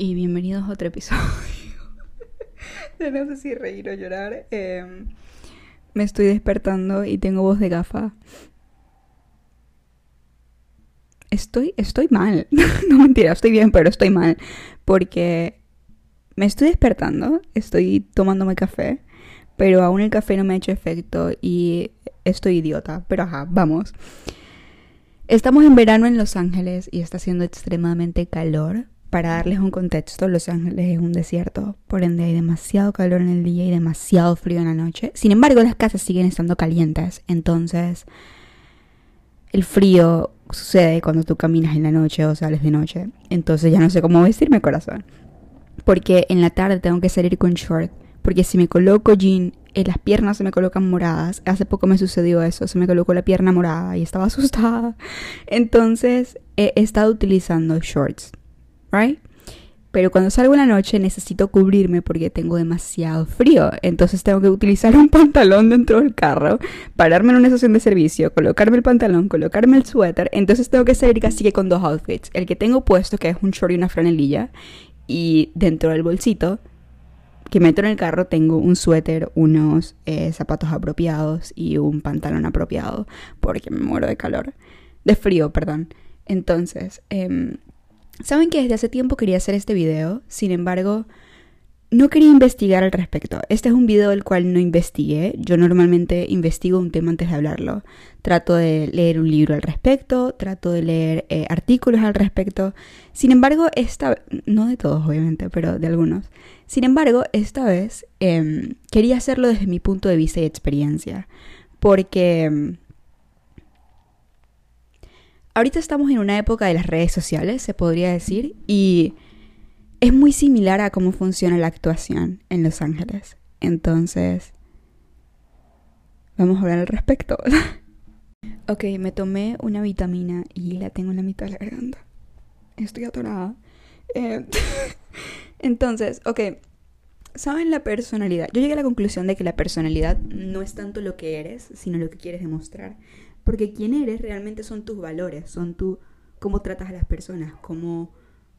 y bienvenidos a otro episodio. no sé si reír o llorar. Em, me estoy despertando y tengo voz de gafa. Estoy, estoy mal. no mentira, estoy bien, pero estoy mal. Porque me estoy despertando, estoy tomándome café, pero aún el café no me ha hecho efecto y estoy idiota. Pero ajá, vamos. Estamos en verano en Los Ángeles y está haciendo extremadamente calor. Para darles un contexto, Los Ángeles es un desierto, por ende hay demasiado calor en el día y demasiado frío en la noche. Sin embargo, las casas siguen estando calientes, entonces el frío sucede cuando tú caminas en la noche o sales de noche. Entonces ya no sé cómo vestirme, corazón. Porque en la tarde tengo que salir con short. Porque si me coloco jean, en las piernas se me colocan moradas. Hace poco me sucedió eso, se me colocó la pierna morada y estaba asustada. Entonces he estado utilizando shorts right? Pero cuando salgo en la noche necesito cubrirme porque tengo demasiado frío. Entonces tengo que utilizar un pantalón dentro del carro, pararme en una estación de servicio, colocarme el pantalón, colocarme el suéter. Entonces tengo que salir casi que con dos outfits. El que tengo puesto, que es un short y una franelilla. Y dentro del bolsito que meto en el carro tengo un suéter, unos eh, zapatos apropiados y un pantalón apropiado. Porque me muero de calor. De frío, perdón. Entonces, eh, Saben que desde hace tiempo quería hacer este video, sin embargo, no quería investigar al respecto. Este es un video del cual no investigué. Yo normalmente investigo un tema antes de hablarlo. Trato de leer un libro al respecto, trato de leer eh, artículos al respecto. Sin embargo, esta, no de todos obviamente, pero de algunos. Sin embargo, esta vez em, quería hacerlo desde mi punto de vista y experiencia. Porque em, ahorita estamos en una época de las redes sociales, se podría decir, y es muy similar a cómo funciona la actuación en Los Ángeles. Entonces, vamos a hablar al respecto. ok, me tomé una vitamina y la tengo en la mitad de la garganta. Estoy atorada. Eh, entonces, ok, ¿saben la personalidad? Yo llegué a la conclusión de que la personalidad no es tanto lo que eres, sino lo que quieres demostrar. Porque quién eres realmente son tus valores, son tú, cómo tratas a las personas, cómo,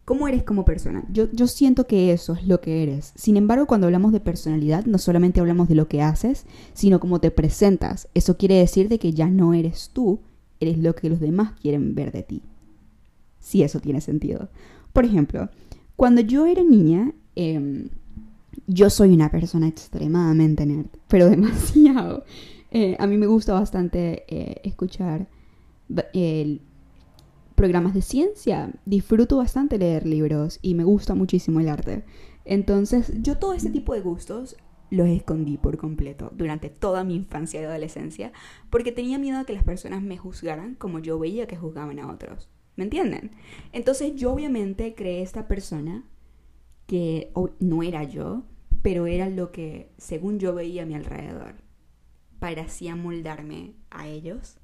cómo eres como persona. Yo, yo siento que eso es lo que eres. Sin embargo, cuando hablamos de personalidad, no solamente hablamos de lo que haces, sino cómo te presentas. Eso quiere decir de que ya no eres tú, eres lo que los demás quieren ver de ti. Si eso tiene sentido. Por ejemplo, cuando yo era niña, em, yo soy una persona extremadamente nerd, pero demasiado. Eh, a mí me gusta bastante eh, escuchar programas de ciencia. Disfruto bastante leer libros y me gusta muchísimo el arte. Entonces, yo todo ese tipo de gustos los escondí por completo durante toda mi infancia y adolescencia porque tenía miedo a que las personas me juzgaran como yo veía que juzgaban a otros. ¿Me entienden? Entonces yo obviamente creé esta persona que no era yo, pero era lo que según yo veía a mi alrededor para así amoldarme a ellos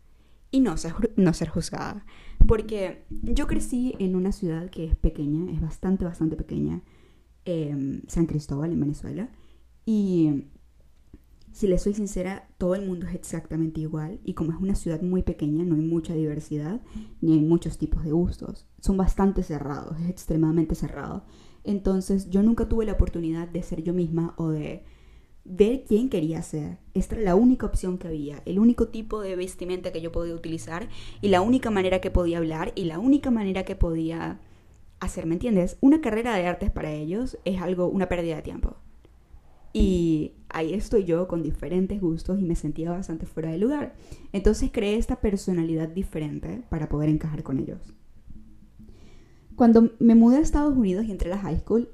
y no ser, no ser juzgada. Porque yo crecí en una ciudad que es pequeña, es bastante, bastante pequeña, em, San Cristóbal en Venezuela. Y si les soy sincera, todo el mundo es exactamente igual. Y como es una ciudad muy pequeña, no hay mucha diversidad, ni hay muchos tipos de gustos. Son bastante cerrados, es extremadamente cerrado. Entonces yo nunca tuve la oportunidad de ser yo misma o de ver quién quería ser. Esta era la única opción que había, el único tipo de vestimenta que yo podía utilizar y la única manera que podía hablar y la única manera que podía hacer, ¿me entiendes? Una carrera de artes para ellos es algo, una pérdida de tiempo. Y ahí estoy yo con diferentes gustos y me sentía bastante fuera de lugar. Entonces creé esta personalidad diferente para poder encajar con ellos. Cuando me mudé a Estados Unidos y entré a la high school,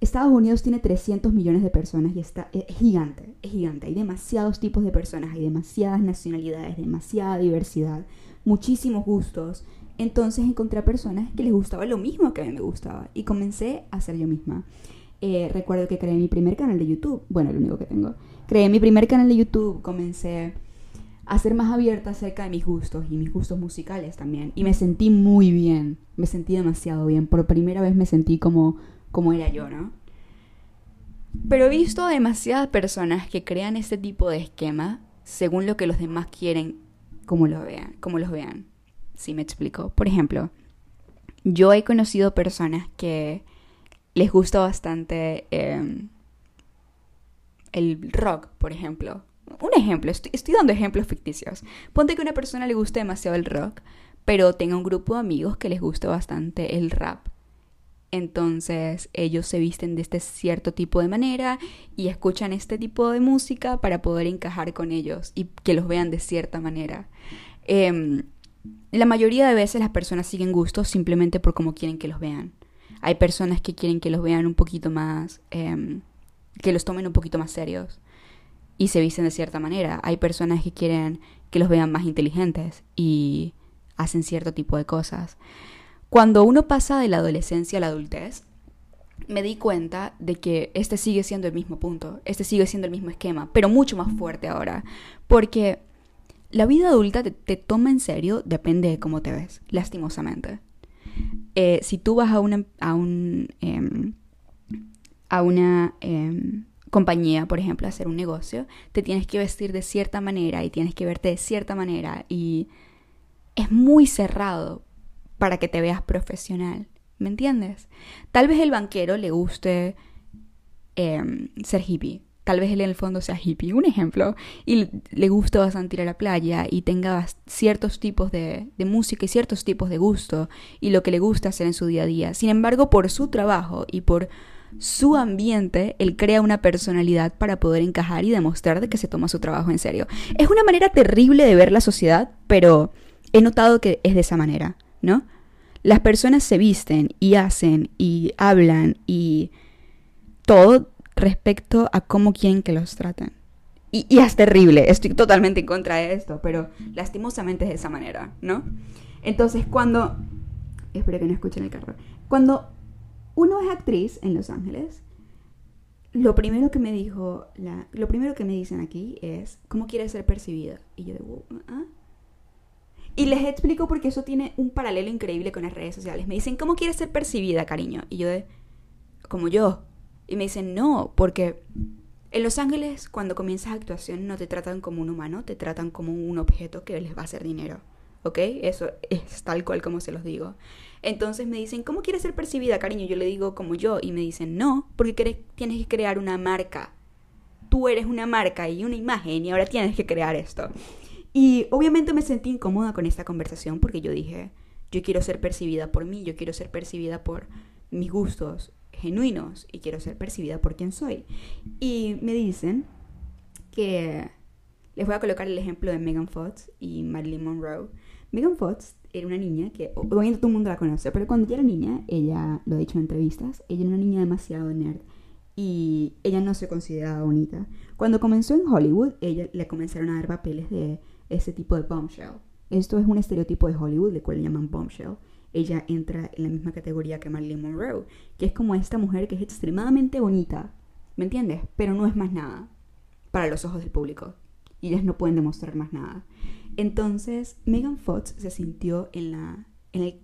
Estados Unidos tiene 300 millones de personas y está, es gigante, es gigante. Hay demasiados tipos de personas, hay demasiadas nacionalidades, demasiada diversidad, muchísimos gustos. Entonces encontré a personas que les gustaba lo mismo que a mí me gustaba y comencé a ser yo misma. Eh, recuerdo que creé mi primer canal de YouTube, bueno, el único que tengo. Creé mi primer canal de YouTube, comencé a ser más abierta acerca de mis gustos y mis gustos musicales también. Y me sentí muy bien, me sentí demasiado bien. Por primera vez me sentí como como era yo, ¿no? Pero he visto demasiadas personas que crean este tipo de esquema según lo que los demás quieren como lo vean, como los vean. Si me explico. Por ejemplo, yo he conocido personas que les gusta bastante em, el rock, por ejemplo. Un ejemplo, estoy, dando ejemplos ficticios. Ponte que una persona le guste demasiado el rock, pero tenga un grupo de amigos que les guste bastante el rap. Entonces ellos se visten de este cierto tipo de manera y escuchan este tipo de música para poder encajar con ellos y que los vean de cierta manera. Em, la mayoría de veces las personas siguen gustos simplemente por cómo quieren que los vean. Hay personas que quieren que los vean un poquito más, em, que los tomen un poquito más serios y se visten de cierta manera. Hay personas que quieren que los vean más inteligentes y hacen cierto tipo de cosas. Cuando uno pasa de la adolescencia a la adultez, me di cuenta de que este sigue siendo el mismo punto, este sigue siendo el mismo esquema, pero mucho más fuerte ahora, porque la vida adulta te, toma en serio depende de cómo te ves, lastimosamente. Eh, si tú vas a una, a un, em, a una em, compañía, por ejemplo, a hacer un negocio, te tienes que vestir de cierta manera y tienes que verte de cierta manera y es muy cerrado para que te veas profesional. ¿Me entiendes? Tal vez el banquero le guste em, ser hippie. Tal vez él en el fondo sea hippie, un ejemplo, y le guste bastante ir a la playa y tenga ciertos tipos de, de música y ciertos tipos de gusto y lo que le gusta hacer en su día a día. Sin embargo, por su trabajo y por su ambiente, él crea una personalidad para poder encajar y demostrar de que se toma su trabajo en serio. Es una manera terrible de ver la sociedad, pero he notado que es de esa manera, ¿no? Las personas se visten y hacen y hablan y todo respecto a cómo quieren que los traten. Y, es terrible, estoy totalmente en contra de esto, pero lastimosamente es de esa manera, ¿no? Entonces cuando... Espero que no escuchen el carro. Cuando uno es actriz en Los Ángeles, lo primero que me dijo, lo primero que me dicen aquí es, ¿cómo quieres ser percibida? Y yo digo, ¿ah? Y les explico porque eso tiene un paralelo increíble con las redes sociales. Me dicen, ¿cómo quieres ser percibida, cariño? Y yo de, como yo. Y me dicen, no, porque en Los Ángeles cuando comienzas actuación no te tratan como un humano, te tratan como un objeto que les va a hacer dinero. ¿Ok? Eso es tal cual como se los digo. Entonces me dicen, ¿cómo quieres ser percibida, cariño? Yo le digo como yo y me dicen, no, porque tienes que crear una marca. Tú eres una marca y una imagen y ahora tienes que crear esto. Y obviamente me sentí incómoda con esta conversación porque yo dije, yo quiero ser percibida por mí, yo quiero ser percibida por mis gustos genuinos y quiero ser percibida por quien soy. Y me dicen que les voy a colocar el ejemplo de Megan Fox y Marilyn Monroe. Megan Fox era una niña que obviamente todo el mundo la conoce, pero cuando ella era niña, ella lo ha dicho en entrevistas, ella era una niña demasiado nerd y ella no se consideraba bonita. Cuando comenzó en Hollywood, ella le comenzaron a dar papeles de ese tipo de bombshell. Esto es un estereotipo de Hollywood, de cual llaman bombshell. Ella entra en la misma categoría que Marilyn Monroe, que es como esta mujer que es extremadamente bonita, ¿me entiendes? Pero no es más nada para los ojos del público. Y ellas no pueden demostrar más nada. Entonces, Megan Fox se sintió en la en el,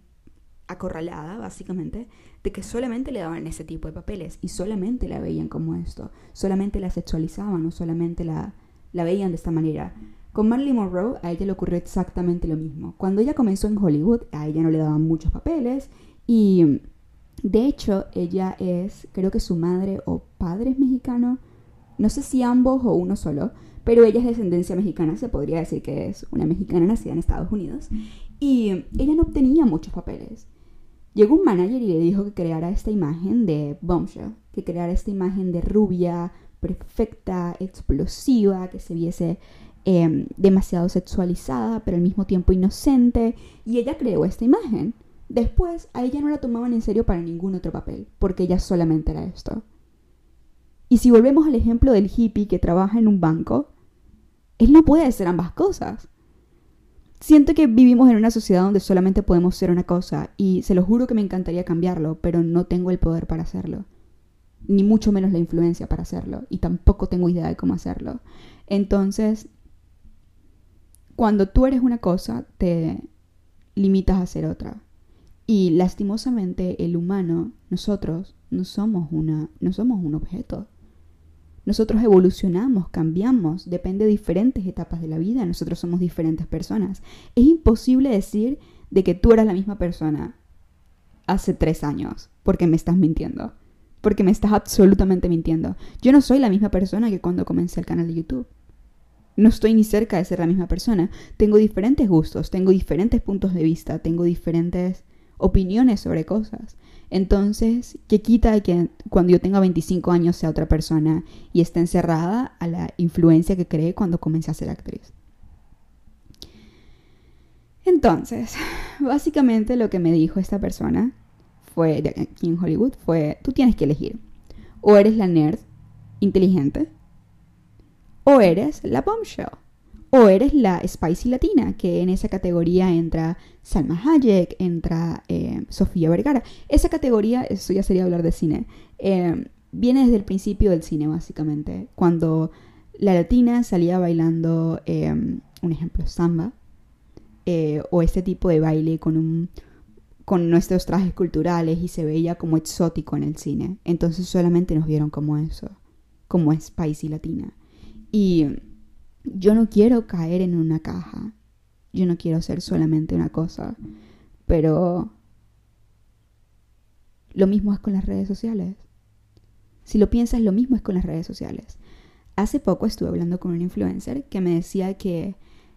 acorralada, básicamente, de que solamente le daban ese tipo de papeles y solamente la veían como esto, solamente la sexualizaban o solamente la, la veían de esta manera. Con Marilyn Monroe a ella le ocurrió exactamente lo mismo. Cuando ella comenzó en Hollywood, a ella no le daban muchos papeles y de hecho ella es, creo que su madre o padre es mexicano, no sé si ambos o uno solo, pero ella es de descendencia mexicana, se podría decir que es una mexicana nacida en Estados Unidos y ella no obtenía muchos papeles. Llegó un manager y le dijo que creara esta imagen de Bombshell, que creara esta imagen de rubia, perfecta, explosiva, que se viese Em, demasiado sexualizada, pero al mismo tiempo inocente, y ella creó esta imagen. Después, a ella no la tomaban en serio para ningún otro papel, porque ella solamente era esto. Y si volvemos al ejemplo del hippie que trabaja en un banco, él no puede ser ambas cosas. Siento que vivimos en una sociedad donde solamente podemos ser una cosa, y se lo juro que me encantaría cambiarlo, pero no tengo el poder para hacerlo. Ni mucho menos la influencia para hacerlo, y tampoco tengo idea de cómo hacerlo. Entonces, cuando tú eres una cosa, te limitas a ser otra. Y lastimosamente el humano, nosotros, no somos, una, no somos un objeto. Nosotros evolucionamos, cambiamos, depende de diferentes etapas de la vida, nosotros somos diferentes personas. Es imposible decir de que tú eras la misma persona hace tres años, porque me estás mintiendo. porque me estás absolutamente mintiendo. Yo no soy la misma persona que cuando comencé el canal de YouTube. No estoy ni cerca de ser la misma persona. Tengo diferentes gustos, tengo diferentes puntos de vista, tengo diferentes opiniones sobre cosas. Entonces, ¿qué quita de que cuando yo tenga 25 años sea otra persona y esté encerrada a la influencia que creé cuando comencé a ser actriz? Entonces, básicamente lo que me dijo esta persona fue, aquí en Hollywood, fue, tú tienes que elegir. O eres la nerd inteligente, o eres la bombshell, o eres la spicy latina, que en esa categoría entra Salma Hayek, entra eh, Sofía Vergara. Esa categoría, eso ya sería hablar de cine, eh, viene desde el principio del cine, básicamente. Cuando la latina salía bailando, eh, un ejemplo, samba, o este tipo de baile con un con nuestros trajes culturales y se veía como exótico en el cine. Entonces solamente nos vieron como eso, como spicy latina. Y yo no quiero caer en una caja. Yo no quiero ser solamente una cosa. Pero lo mismo es con las redes sociales. Si lo piensas, lo mismo es con las redes sociales. Hace poco estuve hablando con un influencer que me decía que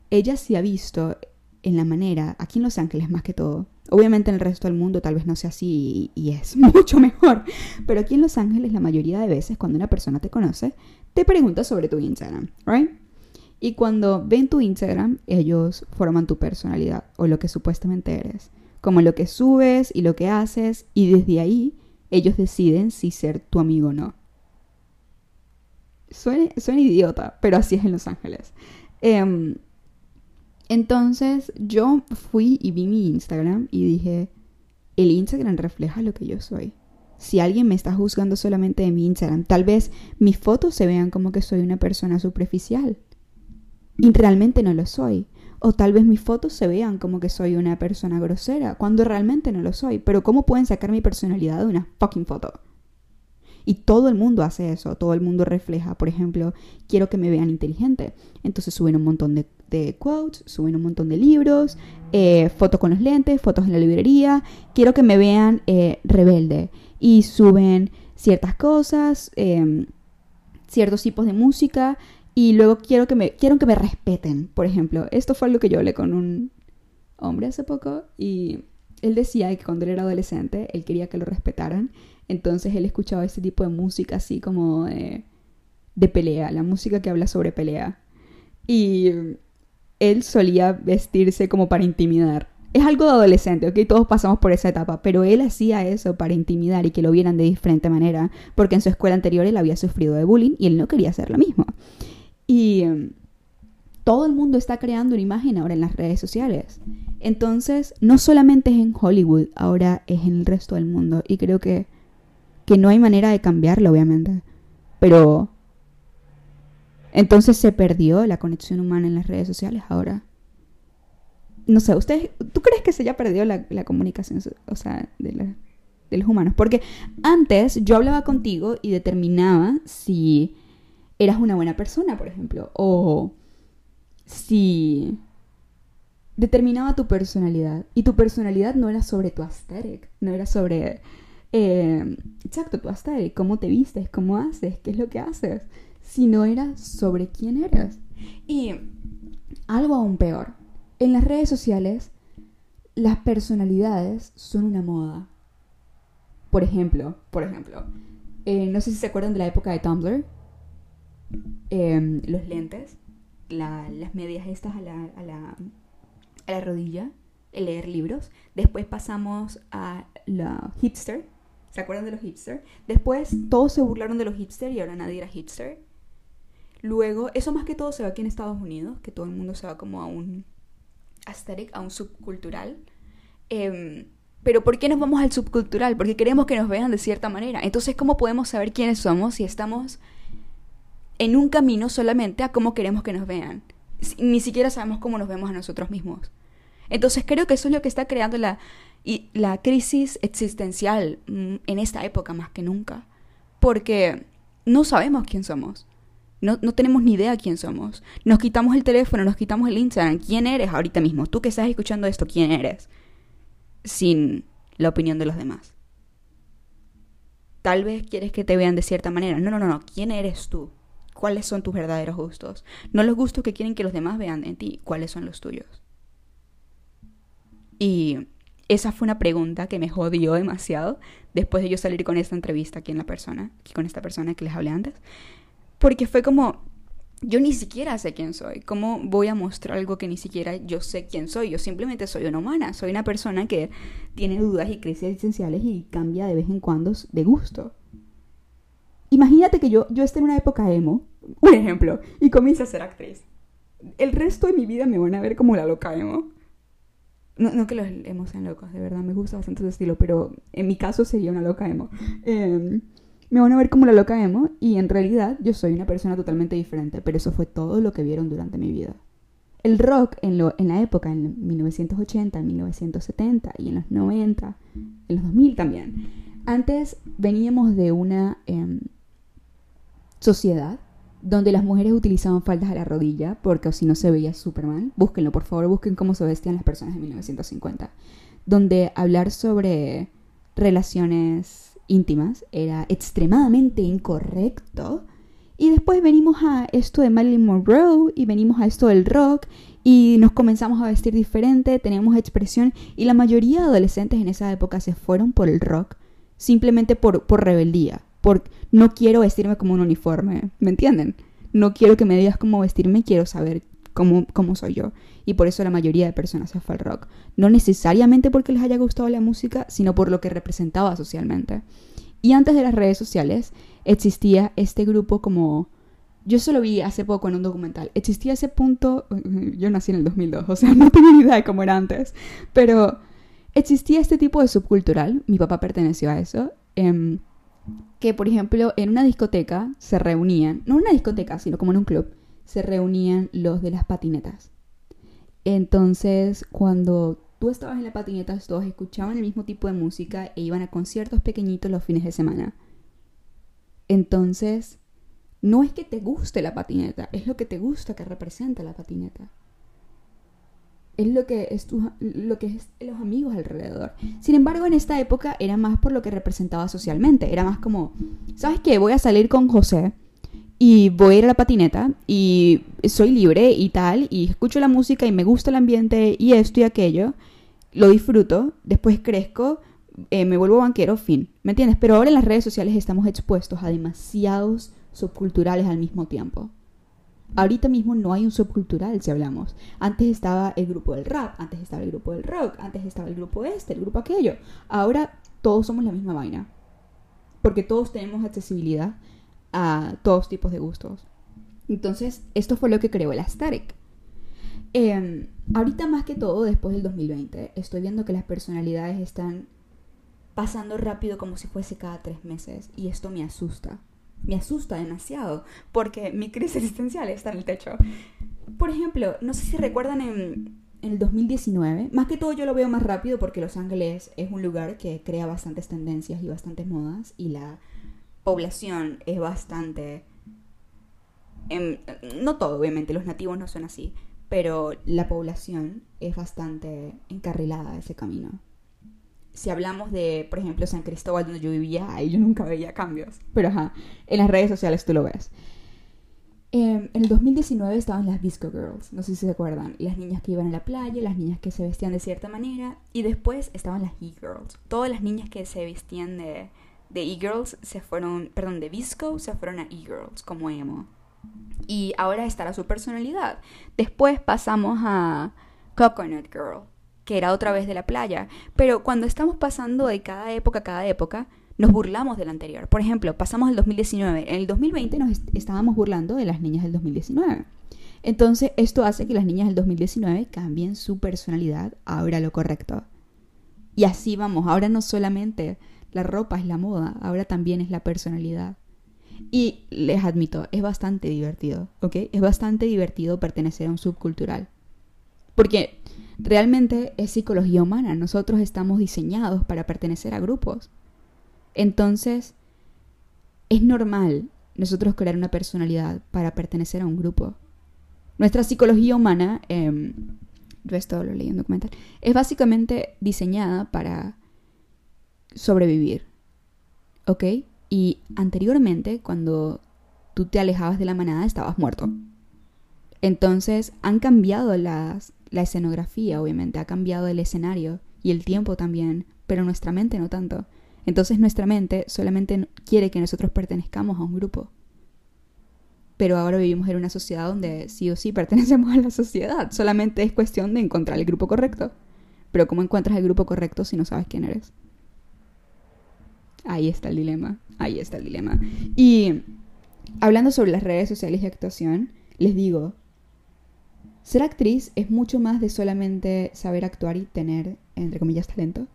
ella se ha visto en la manera, aquí en Los Ángeles más que todo, obviamente en el resto del mundo tal vez no sea así y, es mucho mejor, pero aquí en Los Ángeles la mayoría de veces cuando una persona te conoce, te pregunta sobre tu Instagram, ¿right? Y cuando ven tu Instagram, ellos forman tu personalidad o lo que supuestamente eres, como lo que subes y lo que haces, y desde ahí ellos deciden si ser tu amigo o no. Suena, idiota, pero así es en Los Ángeles. Em, entonces yo fui y vi mi Instagram y dije, el Instagram refleja lo que yo soy. Si alguien me está juzgando solamente de mi Instagram, tal vez mis fotos se vean como que soy una persona superficial. Y realmente no lo soy. O tal vez mis fotos se vean como que soy una persona grosera, cuando realmente no lo soy. Pero ¿cómo pueden sacar mi personalidad de una fucking foto? Y todo el mundo hace eso, todo el mundo refleja, por ejemplo, quiero que me vean inteligente. Entonces suben un montón de, quotes, suben un montón de libros, eh, fotos con los lentes, fotos en la librería, quiero que me vean eh, rebelde. Y suben ciertas cosas, em, ciertos tipos de música, y luego quiero que me, quiero que me respeten. Por ejemplo, esto fue algo que yo hablé con un hombre hace poco y él decía que cuando él era adolescente, él quería que lo respetaran entonces él escuchaba este tipo de música así como de, pelea, la música que habla sobre pelea. Y él solía vestirse como para intimidar. Es algo de adolescente, ¿ok? Todos pasamos por esa etapa, pero él hacía eso para intimidar y que lo vieran de diferente manera, porque en su escuela anterior él había sufrido de bullying y él no quería hacer lo mismo. Y em, todo el mundo está creando una imagen ahora en las redes sociales. Entonces, no solamente es en Hollywood, ahora es en el resto del mundo. Y creo que que no hay manera de cambiarlo, obviamente. Pero entonces se perdió la conexión humana en las redes sociales ahora. No sé, ¿ustedes, ¿tú crees que se haya perdido la, comunicación, o sea, de, los humanos? Porque antes yo hablaba contigo y determinaba si eras una buena persona, por ejemplo, o si determinaba tu personalidad. Y tu personalidad no era sobre tu aesthetic, no era sobre eh, exacto, hasta de cómo te vistes, cómo haces, qué es lo que haces, si no era sobre quién eres. Y algo aún peor, en las redes sociales las personalidades son una moda. Por ejemplo, por ejemplo, eh, no sé si se acuerdan de la época de Tumblr, em, los lentes, las medias estas a la, a la, a la rodilla, leer libros. Después pasamos a la hipster, ¿Se acuerdan de los hipsters? Después todos se burlaron de los hipsters y ahora nadie era hipster. Luego, eso más que todo se ve aquí en Estados Unidos, que todo el mundo se va como a un aesthetic, a un subcultural. Em, pero ¿por qué nos vamos al subcultural? Porque queremos que nos vean de cierta manera. Entonces, ¿cómo podemos saber quiénes somos si estamos en un camino solamente a cómo queremos que nos vean? Ni siquiera sabemos cómo nos vemos a nosotros mismos. Entonces creo que eso es lo que está creando la, y la crisis existencial mm, en esta época más que nunca, porque no sabemos quién somos. No, no, tenemos ni idea quién somos. Nos quitamos el teléfono, nos quitamos el Instagram. ¿Quién eres ahorita mismo? Tú que estás escuchando esto, ¿quién eres? Sin la opinión de los demás. Tal vez quieres que te vean de cierta manera. No, no, no. ¿Quién eres tú? ¿Cuáles son tus verdaderos gustos? No los gustos que quieren que los demás vean en ti. ¿Cuáles son los tuyos? Y esa fue una pregunta que me jodió demasiado después de yo salir con esta entrevista aquí en la persona, aquí con esta persona que les hablé antes. Porque fue como, yo ni siquiera sé quién soy. ¿Cómo voy a mostrar algo que ni siquiera yo sé quién soy? Yo simplemente soy una humana. Soy una persona que tiene dudas y crisis existenciales y cambia de vez en cuando de gusto. Imagínate que yo, yo esté en una época emo, un ejemplo, y comience a ser actriz. El resto de mi vida me van a ver como la loca emo. No, no que los emos sean locos, de verdad, me gusta bastante su estilo, pero en mi caso sería una loca emo. Eh, me van a ver como la loca emo y en realidad yo soy una persona totalmente diferente, pero eso fue todo lo que vieron durante mi vida. El rock en, lo, en la época, en 1980, en 1970 y en los 90, en los 2000 también. Antes veníamos de una em, sociedad donde las mujeres utilizaban faldas a la rodilla porque si no se veía súper mal. Búsquenlo, por favor, busquen cómo se vestían las personas en 1950. Donde hablar sobre relaciones íntimas era extremadamente incorrecto. Y después venimos a esto de Marilyn Monroe y venimos a esto del rock y nos comenzamos a vestir diferente, tenemos expresión y la mayoría de adolescentes en esa época se fueron por el rock simplemente por, por rebeldía, por no quiero vestirme como un uniforme, ¿me entienden? No quiero que me digas cómo vestirme, quiero saber cómo, cómo soy yo. Y por eso la mayoría de personas se fue al rock. No necesariamente porque les haya gustado la música, sino por lo que representaba socialmente. Y antes de las redes sociales existía este grupo como... Yo solo vi hace poco en un documental. Existía ese punto... Yo nací en el 2002, o sea, no tenía ni idea de cómo era antes. Pero existía este tipo de subcultural. Mi papá perteneció a eso. Em, que, por ejemplo, en una discoteca se reunían, no en una discoteca, sino como en un club, se reunían los de las patinetas. Entonces, cuando tú estabas en la patineta, todos escuchaban el mismo tipo de música e iban a conciertos pequeñitos los fines de semana. Entonces, no es que te guste la patineta, es lo que te gusta que representa la patineta. Es lo que es, lo que es los amigos alrededor. Sin embargo, en esta época era más por lo que representaba socialmente. Era más como, ¿sabes qué? Voy a salir con José y voy a ir a la patineta y soy libre y tal, y escucho la música y me gusta el ambiente y esto y aquello, lo disfruto, después crezco, eh, me vuelvo banquero, fin, ¿me entiendes? Pero ahora en las redes sociales estamos expuestos a demasiados subculturales al mismo tiempo. Ahorita mismo no hay un subcultural si hablamos. Antes estaba el grupo del rap, antes estaba el grupo del rock, antes estaba el grupo este, el grupo aquello. Ahora todos somos la misma vaina. Porque todos tenemos accesibilidad a todos tipos de gustos. Entonces, esto fue lo que creó el aesthetic. Em, ahorita más que todo, después del 2020, estoy viendo que las personalidades están pasando rápido como si fuese cada tres meses y esto me asusta. Me asusta demasiado porque mi crisis existencial está en el techo. Por ejemplo, no sé si recuerdan en, en el 2019, más que todo yo lo veo más rápido porque Los Ángeles es un lugar que crea bastantes tendencias y bastantes modas y la población es bastante... Em, no todo, obviamente, los nativos no son así, pero la población es bastante encarrilada a ese camino. Si hablamos de, por ejemplo, San Cristóbal, donde yo vivía, ahí yo nunca veía cambios. Pero ajá, en las redes sociales tú lo ves. Em, en el 2019 estaban las Visco Girls, no sé si se acuerdan, las niñas que iban a la playa, las niñas que se vestían de cierta manera, y después estaban las E-Girls, todas las niñas que se vestían de, de E-Girls se fueron, perdón, de Visco se fueron a E-Girls como emo. Y ahora estará su personalidad. Después pasamos a Coconut Girl, que era otra vez de la playa. Pero cuando estamos pasando de cada época a cada época, nos burlamos del anterior. Por ejemplo, pasamos al 2019. En el 2020 nos estábamos burlando de las niñas del 2019. Entonces, esto hace que las niñas del 2019 cambien su personalidad ahora lo correcto. Y así vamos. Ahora no solamente la ropa es la moda, ahora también es la personalidad. Y les admito, es bastante divertido, ¿ok? Es bastante divertido pertenecer a un subcultural. Porque realmente es psicología humana, nosotros estamos diseñados para pertenecer a grupos. Entonces, es normal nosotros crear una personalidad para pertenecer a un grupo. Nuestra psicología humana, eh, yo esto lo leí en documental, es básicamente diseñada para sobrevivir. ¿Ok? Y anteriormente, cuando tú te alejabas de la manada, estabas muerto. Entonces han cambiado las, la escenografía, obviamente, ha cambiado el escenario y el tiempo también, pero nuestra mente no tanto. Entonces nuestra mente solamente quiere que nosotros pertenezcamos a un grupo. Pero ahora vivimos en una sociedad donde sí o sí pertenecemos a la sociedad. Solamente es cuestión de encontrar el grupo correcto. Pero ¿cómo encuentras el grupo correcto si no sabes quién eres? Ahí está el dilema. Ahí está el dilema. Y hablando sobre las redes sociales y actuación, les digo, ser actriz es mucho más de solamente saber actuar y tener, entre comillas, talento.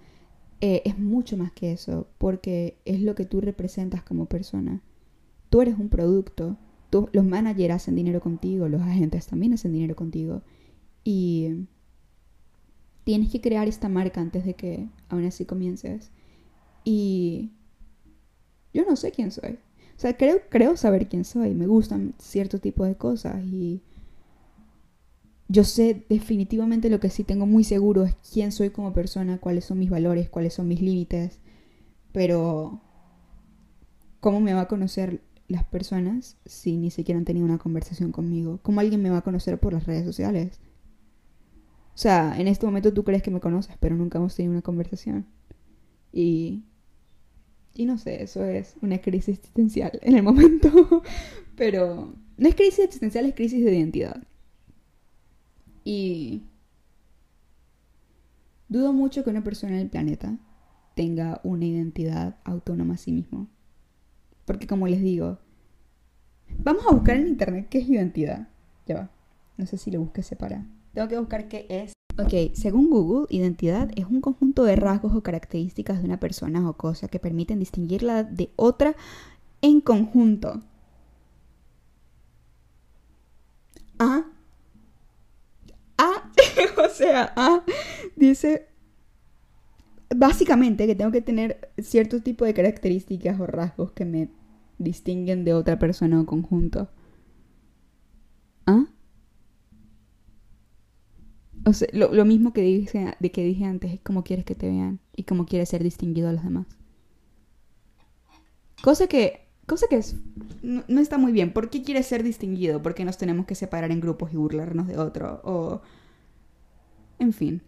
Eh, es mucho más que eso, porque es lo que tú representas como persona. Tú eres un producto. los managers hacen dinero contigo, los agentes también hacen dinero contigo. Y tienes que crear esta marca antes de que aún así comiences. Y yo no sé quién soy. O sea, creo, creo saber quién soy. Me gustan cierto tipo de cosas y yo sé definitivamente lo que sí tengo muy seguro es quién soy como persona, cuáles son mis valores, cuáles son mis límites, pero ¿cómo me va a conocer las personas si ni siquiera han tenido una conversación conmigo? ¿Cómo alguien me va a conocer por las redes sociales? O sea, en este momento tú crees que me conoces, pero nunca hemos tenido una conversación. Y... Y no sé, eso es una crisis existencial en el momento. pero no es crisis existencial, es crisis de identidad. Y dudo mucho que una persona en el planeta tenga una identidad autónoma a sí mismo. Porque como les digo, vamos a buscar en internet qué es identidad. Ya va. No sé si lo busqué separa. Tengo que buscar qué es. Ok, según Google, identidad es un conjunto de rasgos o características de una persona o cosa que permiten distinguirla de otra en conjunto. Ah, o sea, dice básicamente que tengo que tener cierto tipo de características o rasgos que me distinguen de otra persona o conjunto. ¿Ah? O sea, lo, mismo que dije, de que dije antes, es cómo quieres que te vean y cómo quieres ser distinguido a los demás. Cosa que, cosa que es, no, está muy bien. ¿Por qué quieres ser distinguido? ¿Por qué nos tenemos que separar en grupos y burlarnos de otro? O en fin,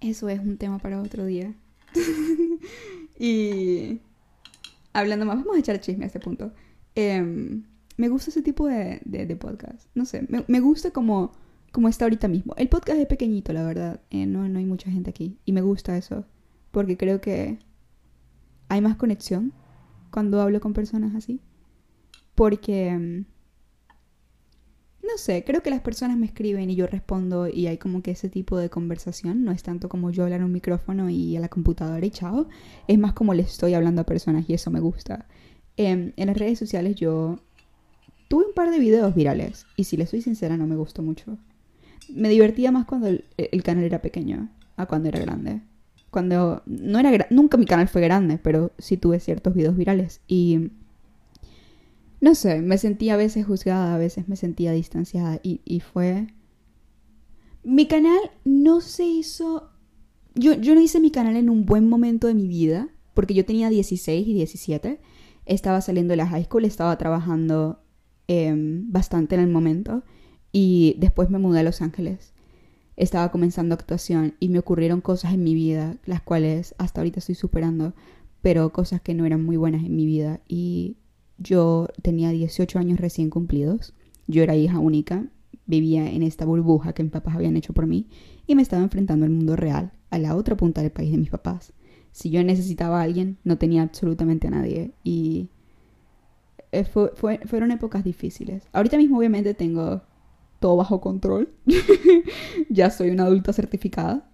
eso es un tema para otro día. y hablando más, vamos a echar chisme a este punto. Em, me gusta ese tipo de, de, podcast. No sé, me, gusta como, como está ahorita mismo. El podcast es pequeñito, la verdad. Eh, no, no hay mucha gente aquí. Y me gusta eso. Porque creo que hay más conexión cuando hablo con personas así. Porque em, no sé, creo que las personas me escriben y yo respondo y hay como que ese tipo de conversación, no es tanto como yo hablar a un micrófono y a la computadora y chao, es más como les estoy hablando a personas y eso me gusta. Em, en las redes sociales yo tuve un par de videos virales y si les soy sincera no me gustó mucho. Me divertía más cuando el, canal era pequeño a cuando era grande. Cuando no era nunca mi canal fue grande, pero sí tuve ciertos videos virales y no sé, me sentía a veces juzgada, a veces me sentía distanciada y, y fue... Mi canal no se hizo... Yo, yo no hice mi canal en un buen momento de mi vida, porque yo tenía 16 y 17, estaba saliendo de la high school, estaba trabajando em, bastante en el momento y después me mudé a Los Ángeles. Estaba comenzando actuación y me ocurrieron cosas en mi vida, las cuales hasta ahorita estoy superando, pero cosas que no eran muy buenas en mi vida y yo tenía 18 años recién cumplidos, yo era hija única, vivía en esta burbuja que mis papás habían hecho por mí y me estaba enfrentando al mundo real, a la otra punta del país de mis papás. Si yo necesitaba a alguien, no tenía absolutamente a nadie y eh, fueron épocas difíciles. Ahorita mismo obviamente tengo todo bajo control, ya soy una adulta certificada,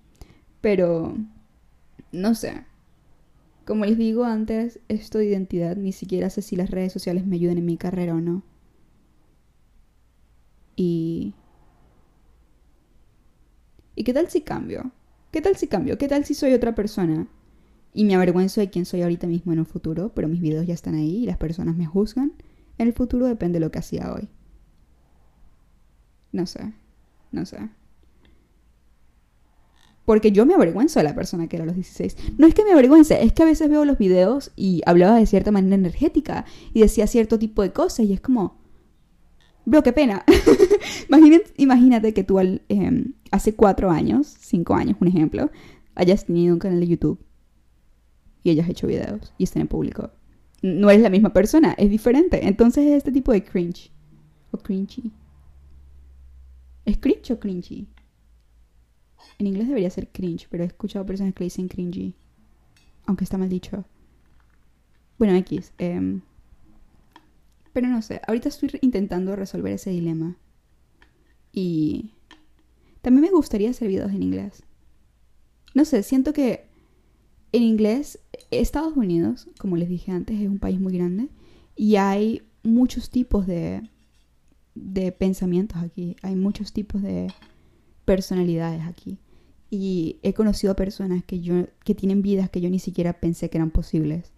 pero no sé, como les digo antes, esto de identidad ni siquiera sé si las redes sociales me ayudan en mi carrera o no. Y... ¿Y qué tal si cambio? ¿Qué tal si cambio? ¿Qué tal si soy otra persona? Y me avergüenzo de quién soy ahorita mismo en un futuro, pero mis videos ya están ahí y las personas me juzgan. En el futuro depende de lo que hacía hoy. No sé, no sé. Porque yo me avergüenzo de la persona que era a los 16. No es que me avergüence, es que a veces veo los videos y hablaba de cierta manera energética y decía cierto tipo de cosas y es como, bro, qué pena. imagínate, imagínate, que tú em, hace cuatro años, cinco años, un ejemplo, hayas tenido un canal de YouTube y hayas hecho videos y estén en público. No eres la misma persona, es diferente. Entonces es este tipo de cringe. O cringy. ¿Es cringe o cringy? En inglés debería ser cringe, pero he escuchado personas que dicen cringy. Aunque está mal dicho. Bueno, X. Em, pero no sé, ahorita estoy intentando resolver ese dilema. Y también me gustaría hacer videos en inglés. No sé, siento que en inglés, Estados Unidos, como les dije antes, es un país muy grande y hay muchos tipos de, de pensamientos aquí, hay muchos tipos de personalidades aquí. Y he conocido a personas que, yo, que tienen vidas que yo ni siquiera pensé que eran posibles.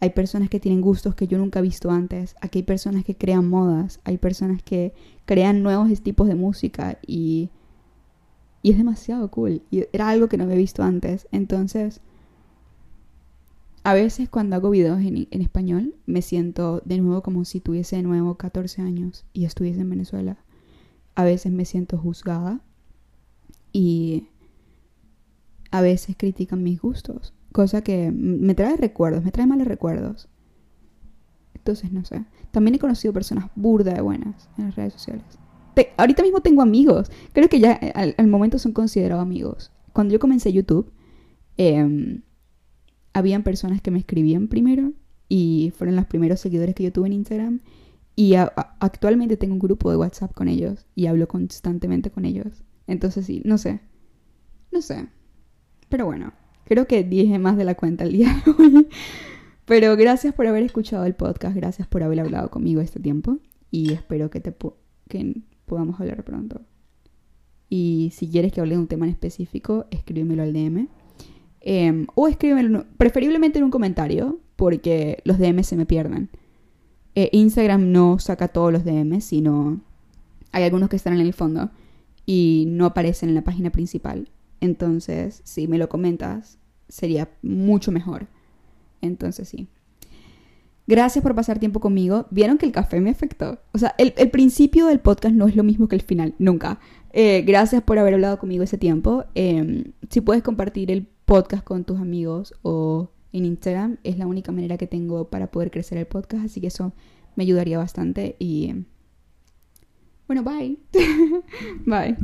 Hay personas que tienen gustos que yo nunca he visto antes. Aquí hay personas que crean modas. Hay personas que crean nuevos tipos de música. Y, y es demasiado cool. Y era algo que no había visto antes. Entonces, a veces cuando hago videos en, español me siento de nuevo como si tuviese de nuevo 14 años y estuviese en Venezuela. A veces me siento juzgada y a veces critican mis gustos, cosa que me trae recuerdos, me trae malos recuerdos. Entonces, no sé. También he conocido personas burda de buenas en las redes sociales. ahorita mismo tengo amigos. Creo que ya eh, al, al momento son considerados amigos. Cuando yo comencé YouTube, eh, habían personas que me escribían primero y fueron los primeros seguidores que yo tuve en Instagram. Y actualmente tengo un grupo de WhatsApp con ellos y hablo constantemente con ellos. Entonces sí, no sé. No sé. Pero bueno, creo que dije más de la cuenta el día de hoy. Pero gracias por haber escuchado el podcast, gracias por haber hablado conmigo este tiempo y espero que, te que podamos hablar pronto. Y si quieres que hable de un tema en específico, escríbemelo al DM. Em, o escríbemelo, preferiblemente en un comentario, porque los DMs se me pierden. Eh, Instagram no saca todos los DMs, sino hay algunos que están en el fondo y no aparecen en la página principal. Entonces, si me lo comentas, sería mucho mejor. Entonces, sí. Gracias por pasar tiempo conmigo. Vieron que el café me afectó. O sea, el, principio del podcast no es lo mismo que el final, nunca. Eh, gracias por haber hablado conmigo ese tiempo. Em, si puedes compartir el podcast con tus amigos o en Instagram, es la única manera que tengo para poder crecer el podcast, así que eso me ayudaría bastante y... Bueno, bye. bye.